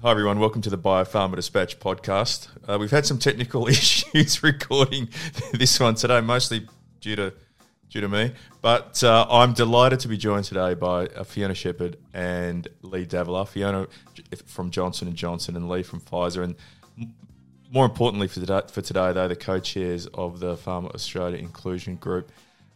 Hi, everyone. Welcome to the Biopharma Dispatch podcast. Uh, we've had some technical issues recording this one today, mostly due to due to me. But uh, I'm delighted to be joined today by uh, Fiona Sheppard and Lee Davelaar. Fiona from Johnson and Johnson and Lee from Pfizer. And more importantly for today, for today they're the co-chairs of the Pharma Australia Inclusion Group.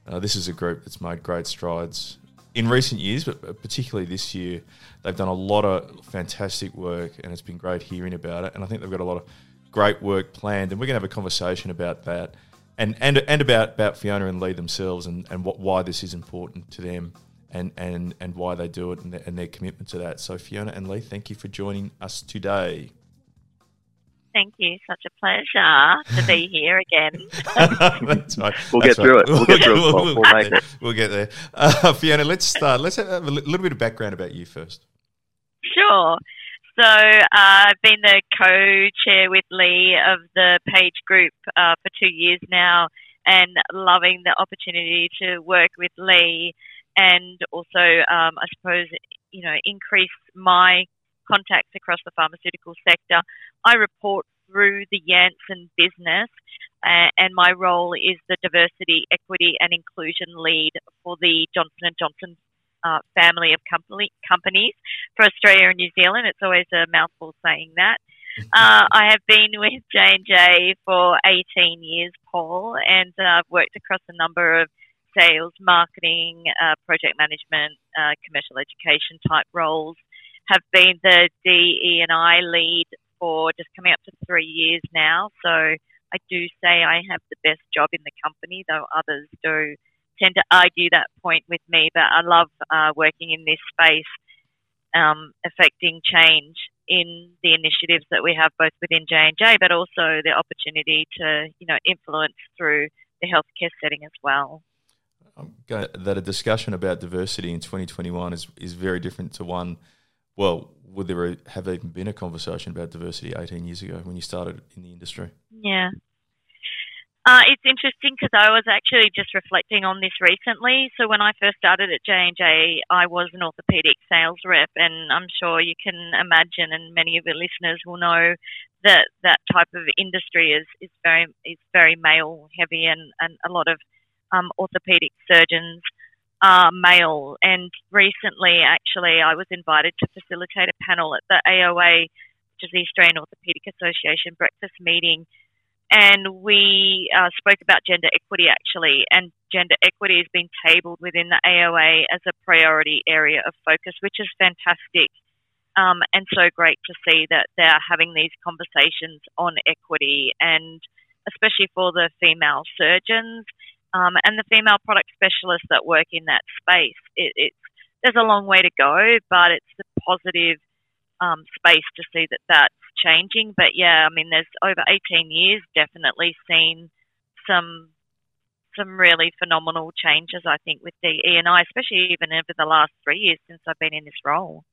Uh, this is a group that's made great strides in recent years, but particularly this year, they've done a lot of fantastic work, and it's been great hearing about it. And I think they've got a lot of great work planned, and we're going to have a conversation about that, and and and about about Fiona and Lee themselves, and and what why this is important to them, and and and why they do it, and their, and their commitment to that. So Fiona and Lee, thank you for joining us today. Thank you. Such a pleasure to be here again. That's right. We'll That's get through it. We'll get through it. We'll, we'll, we'll make it. We'll get there. Uh, Fiona, let's start. Let's have a little bit of background about you first. Sure. So uh, I've been the co-chair with Lee of the PAIG Group uh, for two years now, and loving the opportunity to work with Lee, and also um, I suppose you know increase my contacts across the pharmaceutical sector. I report through the Janssen business, uh, and my role is the diversity, equity, and inclusion lead for the Johnson and Johnson uh, family of company, companies for Australia and New Zealand. It's always a mouthful saying that. Uh, I have been with J and J for 18 years, Paul, and uh, I've worked across a number of sales, marketing, uh, project management, uh, commercial education type roles have been the DE and I lead for just coming up to three years now. So I do say I have the best job in the company, though others do tend to argue that point with me. But I love uh, working in this space, um, affecting change in the initiatives that we have both within J and J, but also the opportunity to you know influence through the healthcare setting as well. That a discussion about diversity in 2021 is, is very different to one well, would there have even been a conversation about diversity 18 years ago when you started in the industry? Yeah. Uh, it's interesting because I was actually just reflecting on this recently. So when I first started at J and J, I was an orthopedic sales rep, and I'm sure you can imagine, and many of your listeners will know that that type of industry is, is very is very male heavy, and, and a lot of um, orthopedic surgeons uh, male. And recently, actually, I was invited to facilitate a panel at the AOA, which is the Australian Orthopaedic Association breakfast meeting. And we uh, spoke about gender equity actually, and gender equity has been tabled within the AOA as a priority area of focus, which is fantastic. Um, and so great to see that they're having these conversations on equity and especially for the female surgeons um, and the female product specialists that work in that space. It, it's there's a long way to go, but it's a positive um, space to see that that's changing. But yeah, I mean, there's over 18 years, definitely seen some some really phenomenal changes. I think with the E and I, especially even over the last three years since I've been in this role.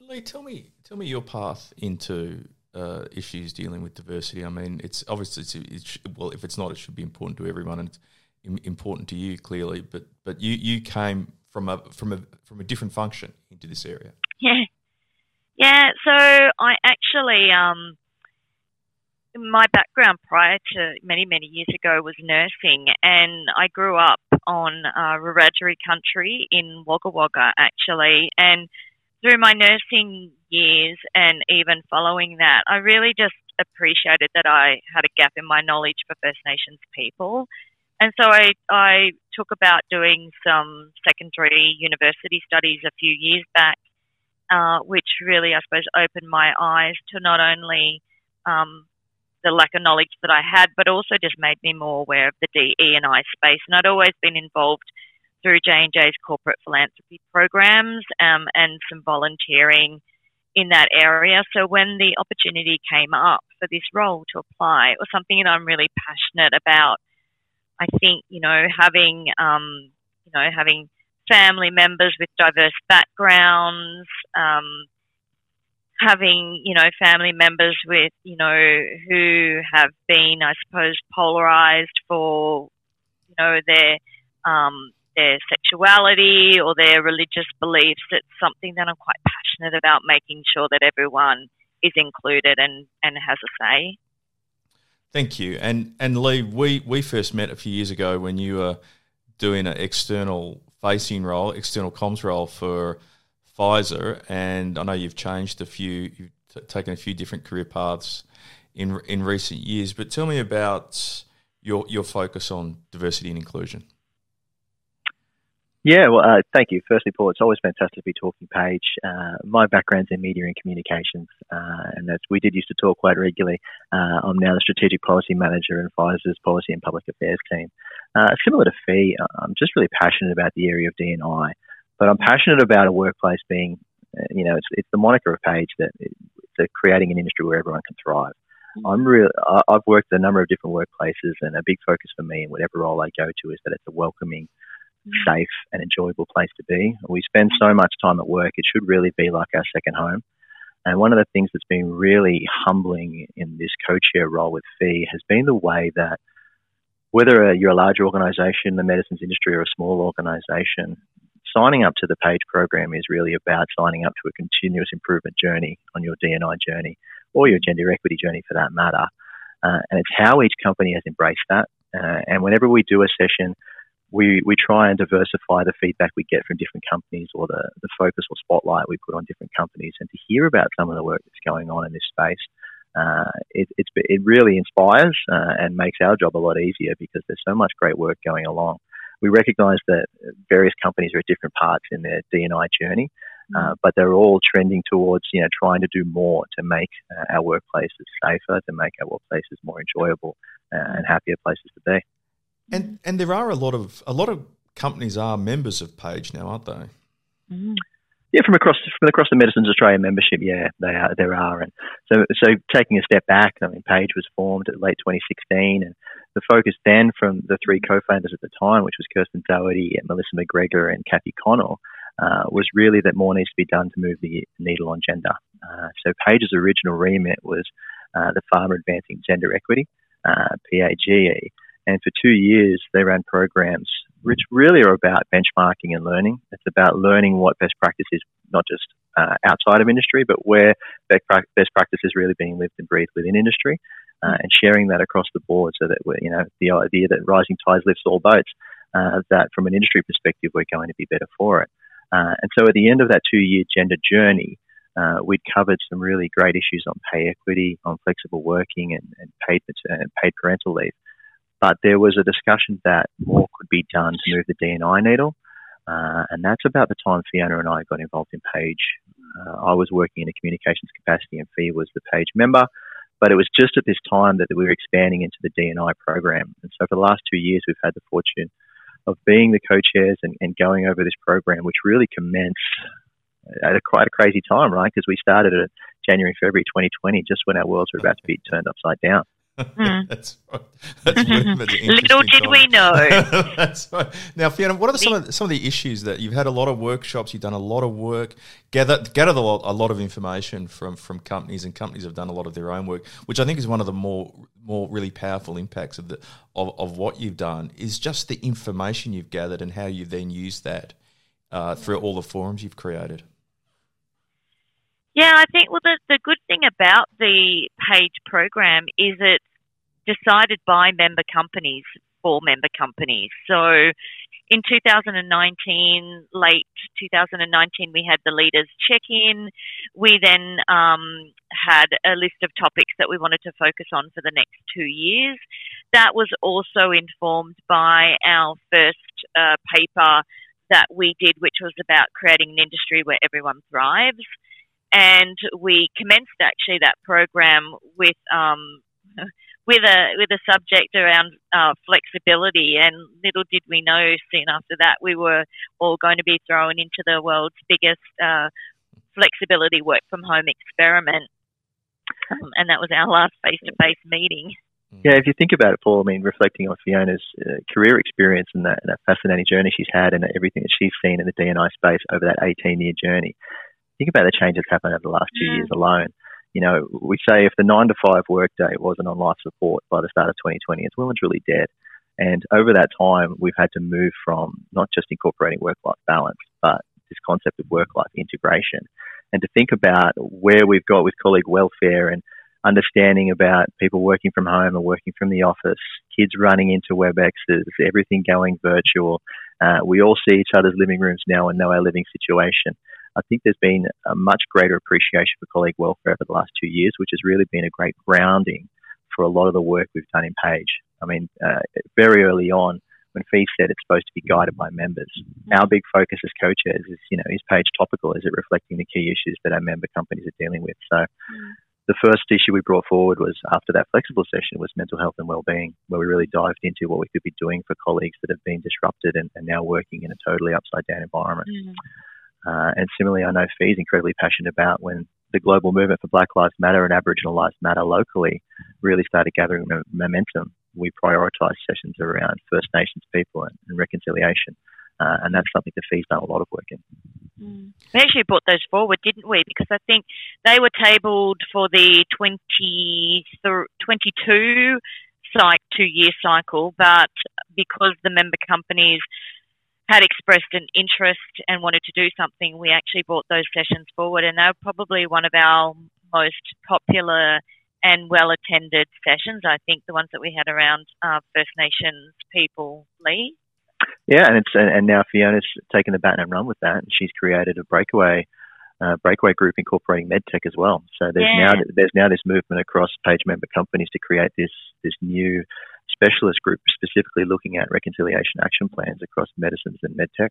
Lee, tell me, tell me your path into uh, issues dealing with diversity. I mean, it's obviously it's, well, if it's not, it should be important to everyone, and it's important to you clearly. But but you you came from a from a from a different function into this area. Yeah, yeah. So I actually um, my background prior to many many years ago was nursing, and I grew up on uh, Wiradjuri country in Wagga Wagga actually, and through my nursing years and even following that, I really just appreciated that I had a gap in my knowledge for First Nations people. And so I, I took about doing some secondary university studies a few years back, uh, which really, I suppose, opened my eyes to not only um, the lack of knowledge that I had, but also just made me more aware of the DE and I space. And I'd always been involved through J&J's corporate philanthropy programs um, and some volunteering in that area. So when the opportunity came up for this role to apply, it was something that I'm really passionate about. I think, you know, having, um, you know, having family members with diverse backgrounds, um, having, you know, family members with, you know, who have been, I suppose, polarized for, you know, their, um, their sexuality or their religious beliefs. It's something that I'm quite passionate about making sure that everyone is included and, and has a say. Thank you. And and Lee, we, we first met a few years ago when you were doing an external facing role, external comms role for Pfizer, and I know you've changed a few, you've t- taken a few different career paths in in recent years. But tell me about your your focus on diversity and inclusion. Yeah, well, uh, thank you. Firstly, Paul, it's always fantastic to be talking PAIG. Uh, my background's in media and communications, uh, and as we did used to talk quite regularly. Uh, I'm now the strategic policy manager in Pfizer's policy and public affairs team. Uh, similar to Fee, I'm just really passionate about the area of D&I, but I'm passionate about a workplace being, uh, you know, it's, it's the moniker of PAIG that it's creating an industry where everyone can thrive. I'm really, I've worked at a number of different workplaces, and a big focus for me in whatever role I go to is that it's a welcoming, safe, and enjoyable place to be. We spend so much time at work; it should really be like our second home. And one of the things that's been really humbling in this co-chair role with Fee has been the way that whether you're a large organisation, in the medicines industry, or a small organisation, signing up to the PAIG program is really about signing up to a continuous improvement journey on your D&I journey or your gender equity journey for that matter. Uh, and it's how each company has embraced that. Uh, and whenever we do a session, we, we try and diversify the feedback we get from different companies or the, the focus or spotlight we put on different companies and to hear about some of the work that's going on in this space. Uh, it, it really inspires uh, and makes our job a lot easier because there's so much great work going along. We recognise that various companies are at different parts in their D&I journey, uh, but they're all trending towards you know trying to do more to make uh, our workplaces safer, to make our workplaces more enjoyable uh, and happier places to be. And and there are a lot of a lot of companies are members of PAIG now, aren't they? Mm. Yeah, from across from across the Medicines Australia membership, yeah, they are there are, and so so taking a step back, I mean, Page was formed at late 2016, and the focus then from the three co-founders at the time, which was Kirsten Doherty, Melissa McGregor, and Kathy Connell, uh, was really that more needs to be done to move the needle on gender. Uh, so Page's original remit was uh, the Pharma Advancing Gender Equity, uh, PAGE, and for two years they ran programs which really are about benchmarking and learning. It's about learning what best practice is, not just uh, outside of industry, but where best practice is really being lived and breathed within industry, uh, and sharing that across the board so that we're, you know, the idea that rising tides lifts all boats, that from an industry perspective, we're going to be better for it. Uh, and so at the end of that two year gender journey, uh, we'd covered some really great issues on pay equity, on flexible working, and, and paid, and paid parental leave. But there was a discussion that more could be done to move the D&I needle. Uh, and that's about the time Fiona and I got involved in PAIG. Uh, I was working in a communications capacity and Fee was the PAIG member. But it was just at this time that we were expanding into the D&I program. And so for the last two years, we've had the fortune of being the co-chairs and, and going over this program, which really commenced at a quite a crazy time, right? Because we started at January, February 2020, just when our worlds were about to be turned upside down. Mm. that's right. That's Little did we know. that's right. Now, Fiona, what are some of the, some of the issues that you've had a lot of workshops, you've done a lot of work, gathered gathered a lot, a lot of information from from companies, and companies have done a lot of their own work, which I think is one of the more more really powerful impacts of the of, of what you've done is just the information you've gathered and how you then use that uh, through all the forums you've created. Yeah, I think well the the good thing about the PAIG program is it's decided by member companies for member companies. So in 2019, late 2019, we had the leaders check in. We then um, had a list of topics that we wanted to focus on for the next two years. That was also informed by our first uh, paper that we did, which was about creating an industry where everyone thrives and we commenced actually that program with um, with a with a subject around uh, flexibility. And little did we know, soon after that, we were all going to be thrown into the world's biggest uh, flexibility work from home experiment. Um, and that was our last face to face meeting. Yeah, if you think about it, Paul, I mean, reflecting on Fiona's uh, career experience and that, that, fascinating journey she's had and everything that she's seen in the D&I space over that 18 year journey, think about the changes that's happened over the last two yeah. years alone. You know, we say if the nine to five workday wasn't on life support by the start of 2020, it's well and truly dead. And over that time, we've had to move from not just incorporating work life balance, but this concept of work life integration. and to think about where we've got with colleague welfare and understanding about people working from home or working from the office, kids running into WebExes, everything going virtual. Uh, we all see each other's living rooms now and know our living situation. I think there's been a much greater appreciation for colleague welfare over the last two years, which has really been a great grounding for a lot of the work we've done in PAIG. I mean, uh, very early on, when Fee said it's supposed to be guided by members, our big focus as co-chairs is, you know, is PAIG topical? Is it reflecting the key issues that our member companies are dealing with? So, mm. the first issue we brought forward was after that flexible session was mental health and well-being, where we really dived into what we could be doing for colleagues that have been disrupted and, and now working in a totally upside down environment. Mm. Uh, and similarly, I know Fee's incredibly passionate about when the global movement for Black Lives Matter and Aboriginal Lives Matter locally really started gathering momentum. We prioritised sessions around First Nations people and, and reconciliation. Uh, and that's something that Fee's done a lot of work in. Mm. We actually brought those forward, didn't we? Because I think they were tabled for the 20, 22 cycle, two year cycle, but because the member companies had expressed an interest and wanted to do something, we actually brought those sessions forward, and they were probably one of our most popular and well attended sessions. I think the ones that we had around uh, First Nations people, Lee. Yeah, and it's and now Fiona's taken the baton and run with that, and she's created a breakaway uh, breakaway group incorporating medtech as well. So there's yeah. now there's now this movement across PAIG member companies to create this this new specialist group specifically looking at reconciliation action plans across medicines and medtech.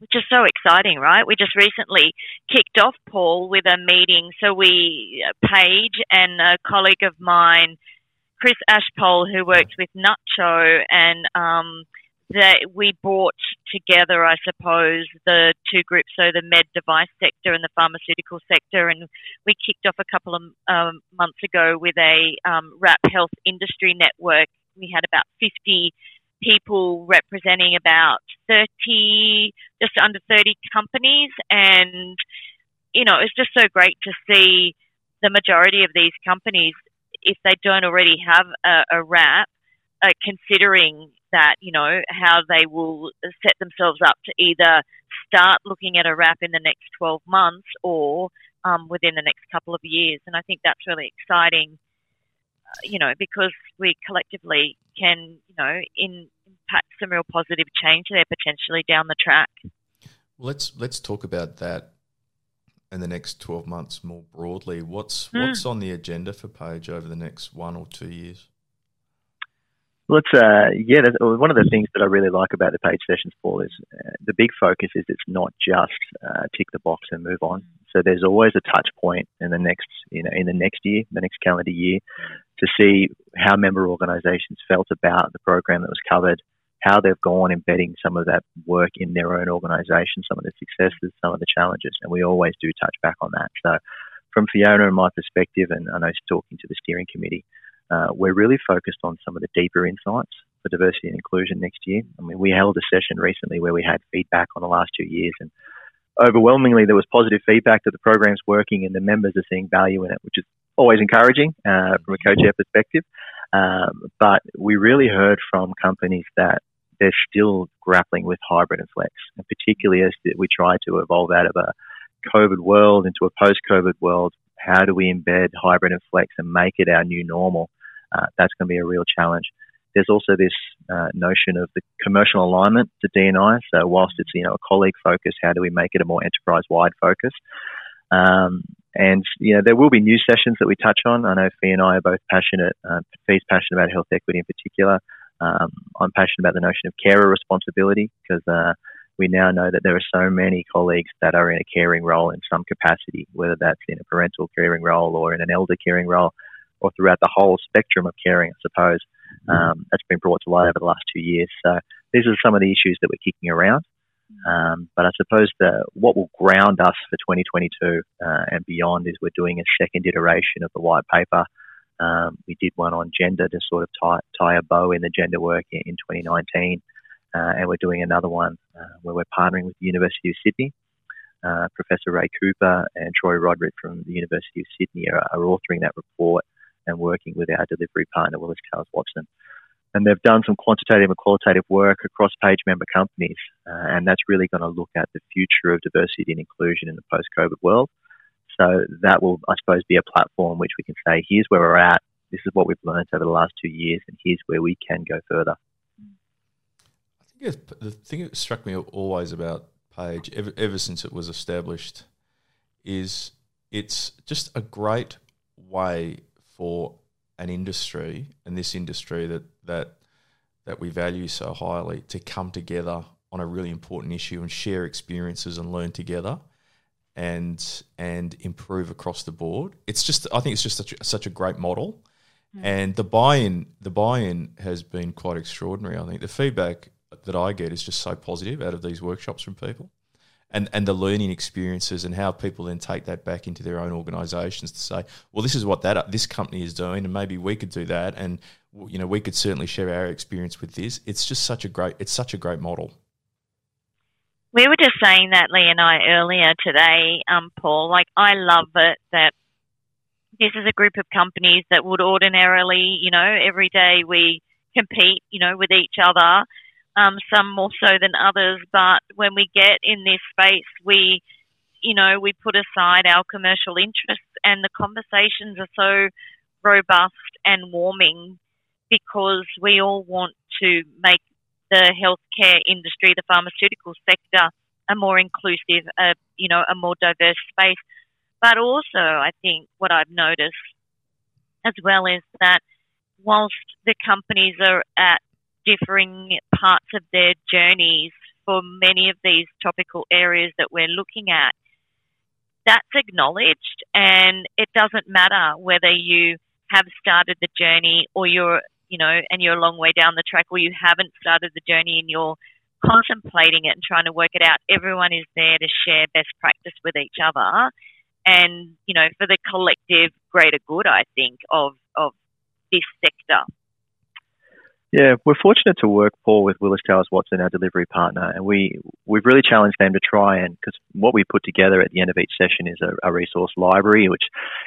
Which is so exciting, right? We just recently kicked off, Paul, with a meeting. So we, uh, PAIG and a colleague of mine, Chris Ashpole, who works with Nutcho, and um, that we brought together, I suppose, the two groups, so the med device sector and the pharmaceutical sector, and we kicked off a couple of um, months ago with a um, RAP Health Industry Network we had about 50 people representing about 30, just under 30 companies. And, you know, it's just so great to see the majority of these companies, if they don't already have a, a RAP, uh, considering that, you know, how they will set themselves up to either start looking at a RAP in the next 12 months or um, within the next couple of years. And I think that's really exciting you know, because we collectively can, you know, in, impact some real positive change there potentially down the track. Let's let's talk about that in the next twelve months more broadly. What's mm. what's on the agenda for PAIG over the next one or two years? Well, it's uh, yeah. One of the things that I really like about the PAIG sessions, Paul, is uh, the big focus is it's not just uh, tick the box and move on. So there's always a touch point in the next, you know, in the next year, the next calendar year, to see how member organisations felt about the program that was covered, how they've gone embedding some of that work in their own organisation, some of the successes, some of the challenges, and we always do touch back on that. So, from Fiona and my perspective, and I know talking to the steering committee, uh, we're really focused on some of the deeper insights for diversity and inclusion next year. I mean, we held a session recently where we had feedback on the last two years, and overwhelmingly there was positive feedback that the program's working and the members are seeing value in it, which is always encouraging uh, from a co-chair perspective. Um, but we really heard from companies that they're still grappling with hybrid and flex, and particularly as we try to evolve out of a COVID world into a post-COVID world. How do we embed hybrid and flex and make it our new normal? Uh, that's going to be a real challenge. There's also this uh, notion of the commercial alignment to D&I. So whilst it's you know a colleague focus, how do we make it a more enterprise-wide focus? Um, and you know there will be new sessions that we touch on. I know Fee and I are both passionate. Uh, Fee's passionate about health equity in particular. Um, I'm passionate about the notion of carer responsibility because uh, we now know that there are so many colleagues that are in a caring role in some capacity, whether that's in a parental caring role or in an elder caring role, or throughout the whole spectrum of caring, I suppose. Um, that's been brought to light over the last two years. So these are some of the issues that we're kicking around. Um, but I suppose the, what will ground us for 2022 uh, and beyond is we're doing a second iteration of the white paper. Um, we did one on gender to sort of tie, tie a bow in the gender work in, in 2019. Uh, and we're doing another one uh, where we're partnering with the University of Sydney. Uh, Professor Rae Cooper and Troy Roderick from the University of Sydney are, are authoring that report and working with our delivery partner, Willis Towers Watson. And they've done some quantitative and qualitative work across PAIG member companies, uh, and that's really going to look at the future of diversity and inclusion in the post COVID world. So that will, I suppose, be a platform which we can say, here's where we're at. This is what we've learned over the last two years, and here's where we can go further. I think the thing that struck me always about PAIG, ever, ever since it was established, is it's just a great way for an industry and this industry that that that we value so highly to come together on a really important issue and share experiences and learn together and and improve across the board. It's just I think it's just such a, such a great model, mm. and the buy-in the buy-in has been quite extraordinary. I think the feedback that I get is just so positive out of these workshops from people, and and the learning experiences and how people then take that back into their own organisations to say, well, this is what that this company is doing, and maybe we could do that, and you know we could certainly share our experience with this. It's just such a great it's such a great model. We were just saying that, Lee and I, earlier today, um, Paul. Like, I love it that this is a group of companies that would ordinarily, you know, every day we compete, you know, with each other, um, some more so than others. But when we get in this space, we, you know, we put aside our commercial interests and the conversations are so robust and warming because we all want to make the healthcare industry, the pharmaceutical sector, a more inclusive, uh, you know, a more diverse space. But also, I think what I've noticed as well is that whilst the companies are at differing parts of their journeys for many of these topical areas that we're looking at, that's acknowledged and it doesn't matter whether you have started the journey or you're you know, and you're a long way down the track or you haven't started the journey and you're contemplating it and trying to work it out, everyone is there to share best practice with each other and, you know, for the collective greater good, I think, of, of this sector. Yeah, we're fortunate to work, Paul, with Willis Towers Watson, our delivery partner, and we we've really challenged them to try and because what we put together at the end of each session is a, a resource library, which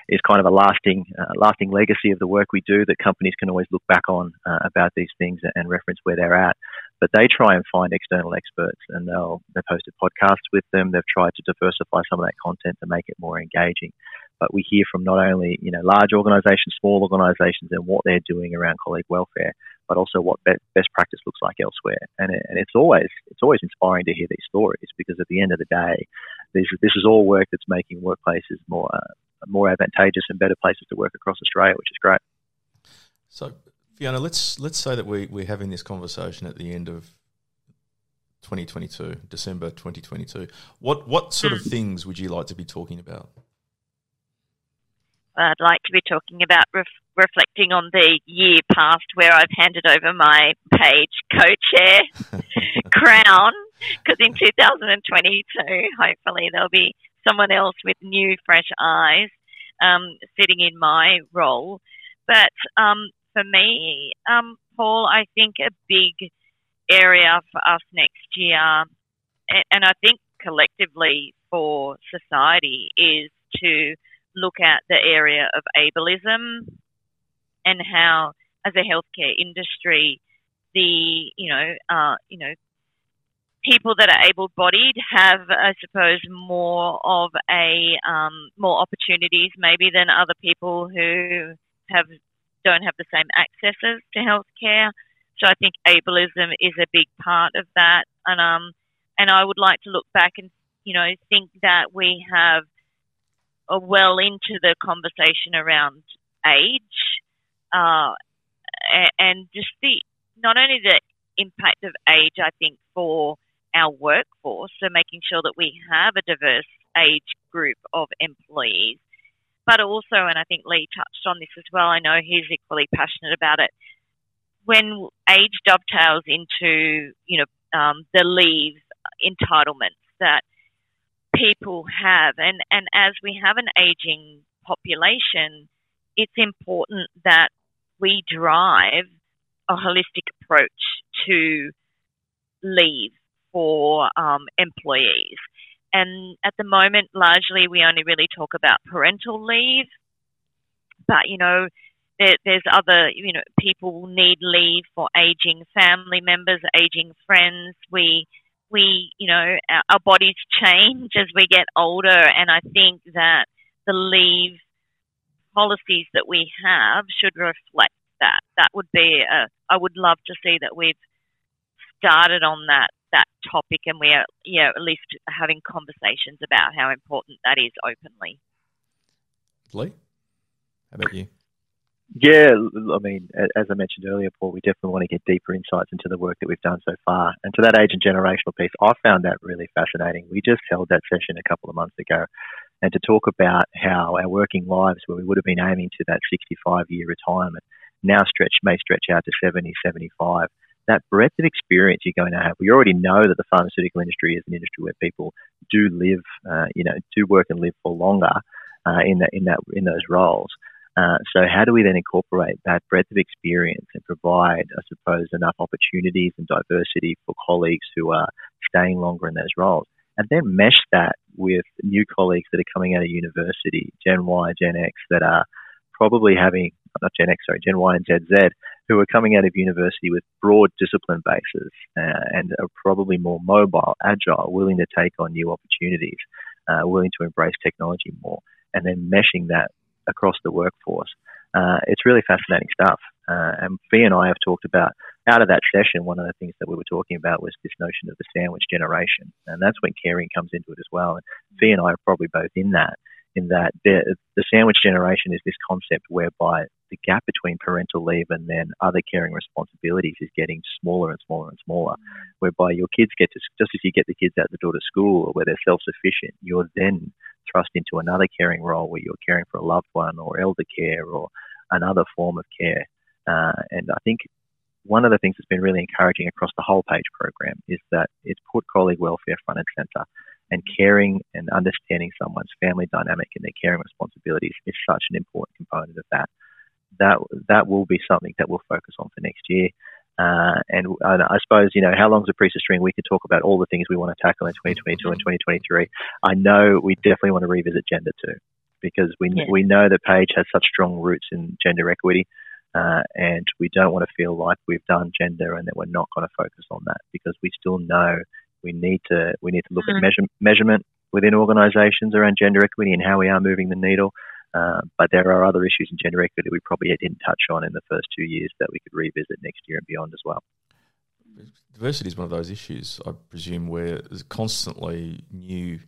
is kind of a lasting uh, lasting legacy of the work we do that companies can always look back on uh, about these things and reference where they're at. But they try and find external experts, and they'll they've hosted podcasts with them. They've tried to diversify some of that content to make it more engaging but we hear from not only you know large organisations, small organisations, and what they're doing around colleague welfare, but also what best practice looks like elsewhere. And, it, and it's always it's always inspiring to hear these stories because at the end of the day, this this is all work that's making workplaces more uh, more advantageous and better places to work across Australia, which is great. So, Fiona, let's let's say that we we're having this conversation at the end of 2022, December 2022. What what sort of hmm. things would you like to be talking about? I'd like to be talking about ref- reflecting on the year past where I've handed over my PAIG co-chair crown because in 2022, hopefully there'll be someone else with new, fresh eyes um, sitting in my role. But um, for me, um, Paul, I think a big area for us next year, and I think collectively for society, is to look at the area of ableism and how, as a healthcare industry, the you know uh, you know people that are able-bodied have, I suppose, more of a um, more opportunities maybe than other people who have don't have the same accesses to healthcare. So I think ableism is a big part of that, and um, and I would like to look back and you know think that we have well into the conversation around age uh, and just the not only the impact of age, I think, for our workforce, so making sure that we have a diverse age group of employees, but also, and I think Lee touched on this as well, I know he's equally passionate about it, when age dovetails into, you know, um, the leave entitlements that people have. And, and as we have an aging population, it's important that we drive a holistic approach to leave for um, employees. And at the moment, largely we only really talk about parental leave, but you know, there, there's other, you know, people need leave for aging family members, aging friends. We we, you know, our, our bodies change as we get older, and I think that the leave policies that we have should reflect that. That would be a, I would love to see that we've started on that that topic and we are yeah at least having conversations about how important that is openly. Lee, how about you? Yeah, I mean, as I mentioned earlier, Paul, we definitely want to get deeper insights into the work that we've done so far. And to that age and generational piece, I found that really fascinating. We just held that session a couple of months ago, and to talk about how our working lives, where we would have been aiming to that 65 year retirement, now stretch may stretch out to 70, 75. That breadth of experience you're going to have. We already know that the pharmaceutical industry is an industry where people do live, uh, you know, do work and live for longer uh, in that in that in those roles. Uh, so how do we then incorporate that breadth of experience and provide, I suppose, enough opportunities and diversity for colleagues who are staying longer in those roles? And then mesh that with new colleagues that are coming out of university, Gen Y, Gen X, that are probably having, not Gen X, sorry, Gen Y and Gen Z, who are coming out of university with broad discipline bases uh, and are probably more mobile, agile, willing to take on new opportunities, uh, willing to embrace technology more, and then meshing that across the workforce. Uh, it's really fascinating stuff. Uh, and Fee and I have talked about, out of that session, one of the things that we were talking about was this notion of the sandwich generation. And that's when caring comes into it as well. And Fee and I are probably both in that, in that the, the sandwich generation is this concept whereby the gap between parental leave and then other caring responsibilities is getting smaller and smaller and smaller, whereby your kids get to, just as you get the kids out the door to school or where they're self sufficient, you're then thrust into another caring role where you're caring for a loved one or elder care or another form of care. Uh, and I think one of the things that's been really encouraging across the whole PAIG program is that it's put colleague welfare front and centre. And caring and understanding someone's family dynamic and their caring responsibilities is such an important component of that. That that will be something that we'll focus on for next year. Uh, and I suppose, you know, how long's a piece of string? We could talk about all the things we want to tackle in 2022 and 2023. I know we definitely want to revisit gender too, because we, yeah. we know that PAIG has such strong roots in gender equity. Uh, and we don't want to feel like we've done gender and that we're not going to focus on that because we still know we need to we need to look mm-hmm. at measure, measurement within organisations around gender equity and how we are moving the needle. Uh, but there are other issues in gender equity we probably didn't touch on in the first two years that we could revisit next year and beyond as well. Diversity is one of those issues, I presume, where there's constantly new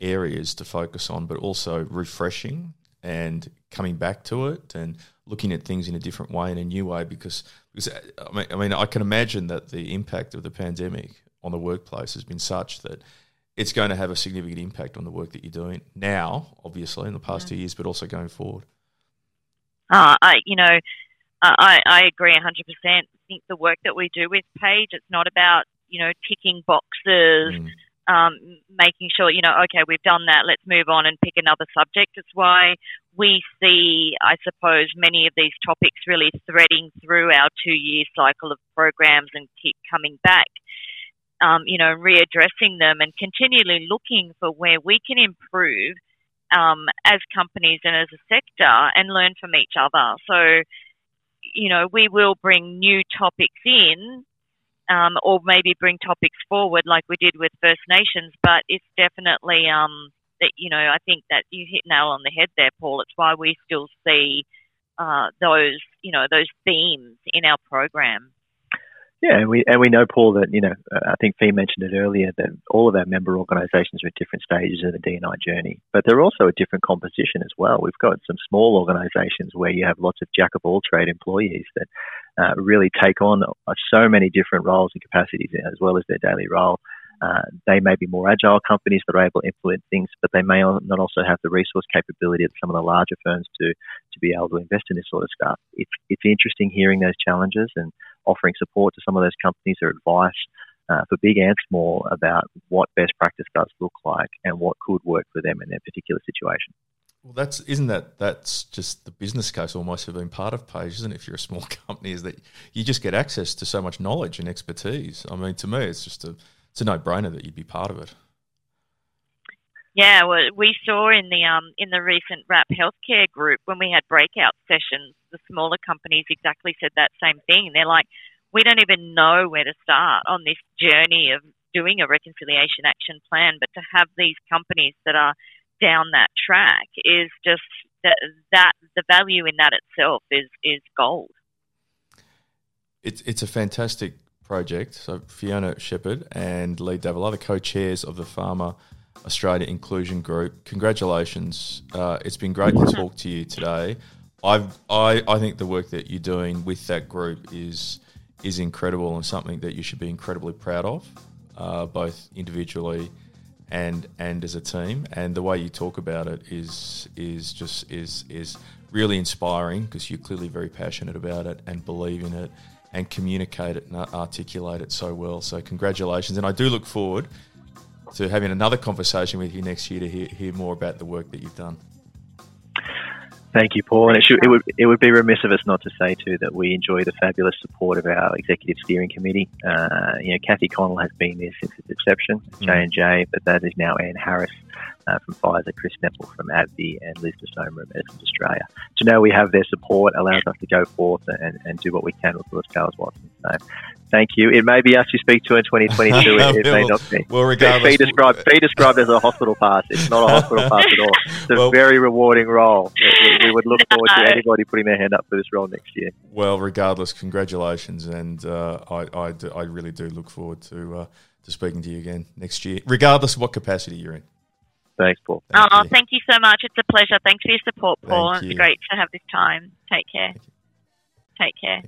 areas to focus on, but also refreshing and coming back to it and looking at things in a different way, in a new way. Because, because I mean, I mean, I can imagine that the impact of the pandemic on the workplace has been such that it's going to have a significant impact on the work that you're doing now, obviously, in the past two years, but also going forward. Uh, I, you know, I, I agree 100%. I think the work that we do with PAIG, it's not about, you know, ticking boxes, mm. Um, making sure, you know, okay, we've done that, let's move on and pick another subject. It's why we see, I suppose, many of these topics really threading through our two year cycle of programs and keep coming back um, you know, readdressing them and continually looking for where we can improve um, as companies and as a sector and learn from each other. So, you know, we will bring new topics in um, or maybe bring topics forward like we did with First Nations, but it's definitely um, that, you know, I think that you hit nail on the head there, Paul. It's why we still see uh, those, you know, those themes in our program. Yeah, and we and we know, Paul, that you know I think Fee mentioned it earlier that all of our member organisations are at different stages of the D&I journey, but they're also a different composition as well. We've got some small organisations where you have lots of jack of all trade employees that uh, really take on so many different roles and capacities as well as their daily role. Uh, they may be more agile companies that are able to implement things, but they may not also have the resource capability of some of the larger firms to to be able to invest in this sort of stuff. It's it's interesting hearing those challenges and offering support to some of those companies or advice uh, for big and small about what best practice does look like and what could work for them in their particular situation. Well, that's isn't that that's just the business case almost of being part of PAIG, isn't it? If you're a small company, is that you just get access to so much knowledge and expertise. I mean, to me, it's just a it's a no brainer that you'd be part of it. Yeah, well, we saw in the um in the recent RAP healthcare group when we had breakout sessions, the smaller companies exactly said that same thing. They're like, we don't even know where to start on this journey of doing a reconciliation action plan, but to have these companies that are down that track is just that, that the value in that itself is, is gold. It's, it's a fantastic project. So Fiona Sheppard and Lee Davelaar, the co-chairs of the Pharma Australia Inclusion Group. Congratulations! Uh, it's been great to talk to you today. I've, I I think the work that you're doing with that group is is incredible and something that you should be incredibly proud of, uh, both individually and and as a team. And the way you talk about it is is just is is really inspiring because you're clearly very passionate about it and believe in it and communicate it and articulate it so well. So congratulations, and I do look forward to having another conversation with you next year to hear, hear more about the work that you've done. Thank you, Paul. And it, should, it, would it would be remiss of us not to say too that we enjoy the fabulous support of our executive steering committee. Uh, you know, Kathy Connell has been there since its inception, J and J, but that is now Anne Harris uh, from Pfizer, Chris Nepple from AbbVie, and Liz de Somer of Medicines Australia. To know we have their support allows us to go forth and, and do what we can with Willis Towers Watson. So, thank you. It may be us you speak to in 2022. it, it may not be. Well, regardless, be described, be described as a hospital pass. It's not a hospital pass at all. It's a well, very rewarding role. We, we, would look forward to anybody putting their hand up for this role next year. Well, regardless, congratulations, and uh, I, I, I, really do look forward to uh, to speaking to you again next year, regardless of what capacity you're in. Thanks, Paul. Thank oh, you. thank you so much. It's a pleasure. Thanks for your support, Paul. It's great to have this time. Take care. Take care.